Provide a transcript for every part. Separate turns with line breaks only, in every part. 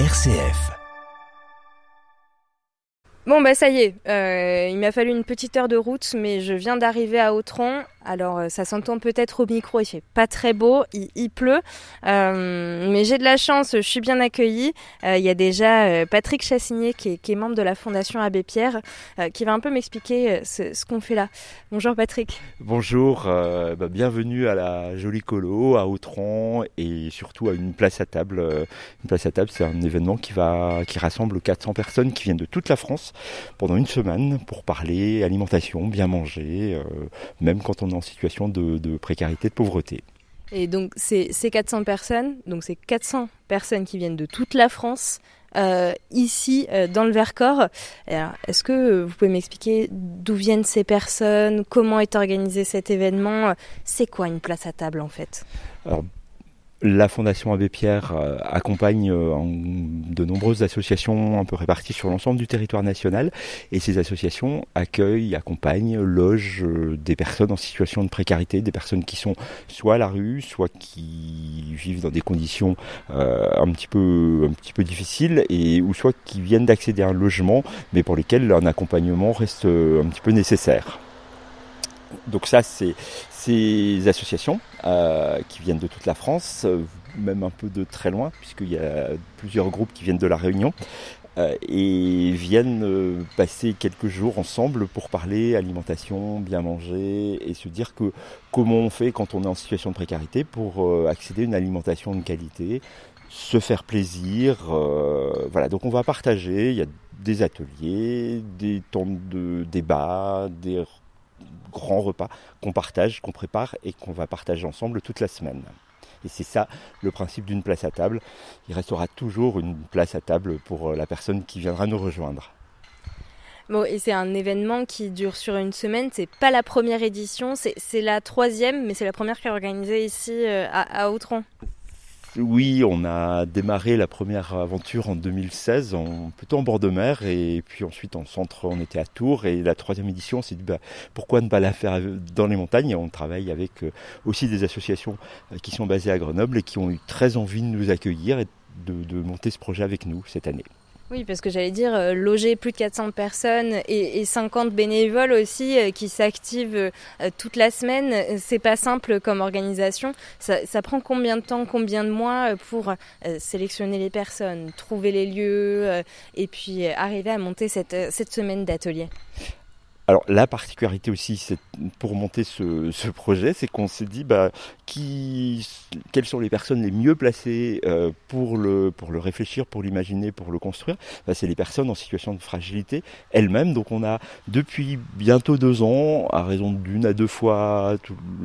RCF.
Bon bah ça y est, euh, il m'a fallu une petite heure de route, mais je viens d'arriver à Autran. Alors euh, ça s'entend peut-être au micro, il fait pas très beau, il, pleut, euh, mais j'ai de la chance, je suis bien accueillie. Il y a déjà Patrick Chassigné qui est, membre de la Fondation Abbé Pierre, qui va un peu m'expliquer ce, qu'on fait là. Bonjour Patrick.
Bonjour, bah, bienvenue à la Jolie Colo, à Autran et surtout à une place à table. Une place à table, c'est un événement qui va qui rassemble 400 personnes qui viennent de toute la France pendant une semaine pour parler alimentation, bien manger, euh, même quand on en situation de, précarité, de pauvreté.
Et donc ces, 400 personnes, donc ces 400 personnes qui viennent de toute la France, euh, ici euh, dans le Vercors. Est-ce que vous pouvez m'expliquer d'où viennent ces personnes, comment est organisé cet événement? C'est quoi une place à table en fait?
La Fondation Abbé Pierre euh, accompagne euh, de nombreuses associations un peu réparties sur l'ensemble du territoire national. Et ces associations accueillent, accompagnent, logent euh, des personnes en situation de précarité, des personnes qui sont soit à la rue, soit qui vivent dans des conditions un petit peu un petit peu difficiles et ou soit qui viennent d'accéder à un logement mais pour lesquels un accompagnement reste un petit peu nécessaire donc ça, c'est ces associations euh, qui viennent de toute la France, euh, même un peu de très loin, puisqu'il y a plusieurs groupes qui viennent de la Réunion, euh, et viennent passer quelques jours ensemble pour parler alimentation, bien manger, et se dire que comment on fait quand on est en situation de précarité pour accéder à une alimentation de qualité, se faire plaisir. voilà, donc on va partager, il y a des ateliers, des temps de débat, des grand repas qu'on partage, qu'on prépare et qu'on va partager ensemble toute la semaine. Et c'est ça le principe d'une place à table. Il restera toujours une place à table pour euh, la personne qui viendra nous rejoindre.
Bon, et c'est un événement qui dure sur une semaine. C'est pas la première édition, c'est la troisième, mais c'est la première qui est organisée ici euh, à, à.
Oui, on a démarré la première aventure en 2016, en, plutôt en bord de mer, et puis ensuite en centre, on était à Tours, et la troisième édition, on s'est dit bah, pourquoi ne pas la faire dans les montagnes On travaille avec euh, aussi des associations euh, qui sont basées à Grenoble et qui ont eu très envie de nous accueillir et de monter ce projet avec nous cette année.
Oui, parce que j'allais dire, euh, loger plus de 400 personnes et, 50 bénévoles aussi euh, qui s'activent euh, toute la semaine, c'est pas simple comme organisation. Ça, prend combien de temps, combien de mois pour sélectionner les personnes, trouver les lieux et puis arriver à monter cette, cette semaine d'atelier?
Alors la particularité aussi, pour monter ce, projet, c'est qu'on s'est dit bah, qui, quelles sont les personnes les mieux placées euh, pour, le, pour le réfléchir, pour l'imaginer, pour le construire? Bah, c'est les personnes en situation de fragilité elles-mêmes. Donc on a depuis bientôt deux ans, à raison d'une à deux fois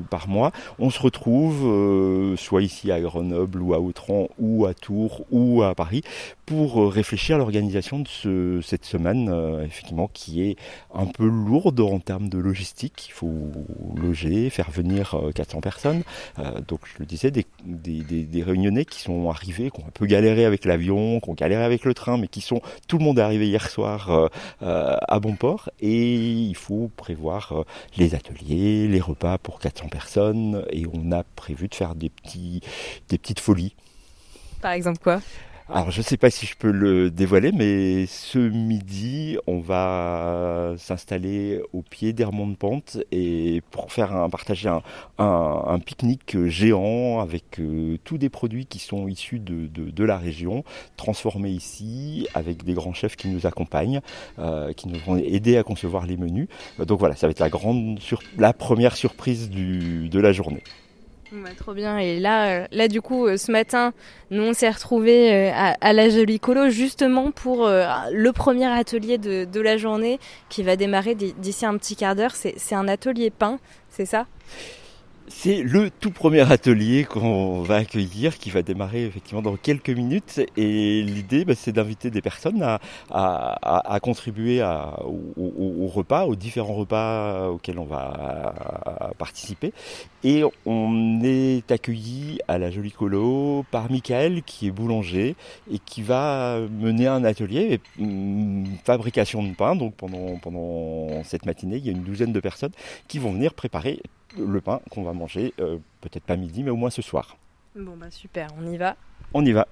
par mois, on se retrouve euh, soit ici à Grenoble ou à Autran ou à Tours ou à Paris pour euh, réfléchir à l'organisation de ce, cette semaine, effectivement, qui est un peu lourde en termes de logistique. Il faut loger, faire venir 400 euh, personnes. Euh, donc je le disais, des, des, réunionnais qui sont arrivés, qui ont un peu galéré avec l'avion, qui ont galéré avec le train, mais qui sont... Tout le monde est arrivé hier soir euh, à bon port. Et il faut prévoir les ateliers, les repas pour 400 personnes. Et on a prévu de faire des, petits, des petites folies.
Par exemple quoi?
Alors je ne sais pas si je peux le dévoiler, mais ce midi, on va s'installer au pied des de pente et pour faire un, partager un, pique-nique géant avec euh, tous des produits qui sont issus de, la région, transformés ici avec des grands chefs qui nous accompagnent, euh, qui nous vont aider à concevoir les menus. Donc voilà, ça va être la grande la première surprise de la journée.
Bah, trop bien. Et là, euh, là du coup, euh, ce matin, nous on s'est retrouvés euh, à, la Jolie Colo justement pour le premier atelier de, de la journée qui va démarrer d'ici un petit quart d'heure. C'est un atelier pain, c'est ça?
C'est le tout premier atelier qu'on va accueillir qui va démarrer effectivement dans quelques minutes. Et l'idée bah, c'est d'inviter des personnes à, contribuer au, repas, aux différents repas auxquels on va participer. Et on est accueilli à la Jolie Colo par Michael qui est boulanger et qui va mener un atelier hum, fabrication de pain. Donc pendant, pendant cette matinée il y a une douzaine de personnes qui vont venir préparer le pain qu'on va manger, euh, peut-être pas midi, mais au moins ce soir.
Bon bah super, on y va.
On y va.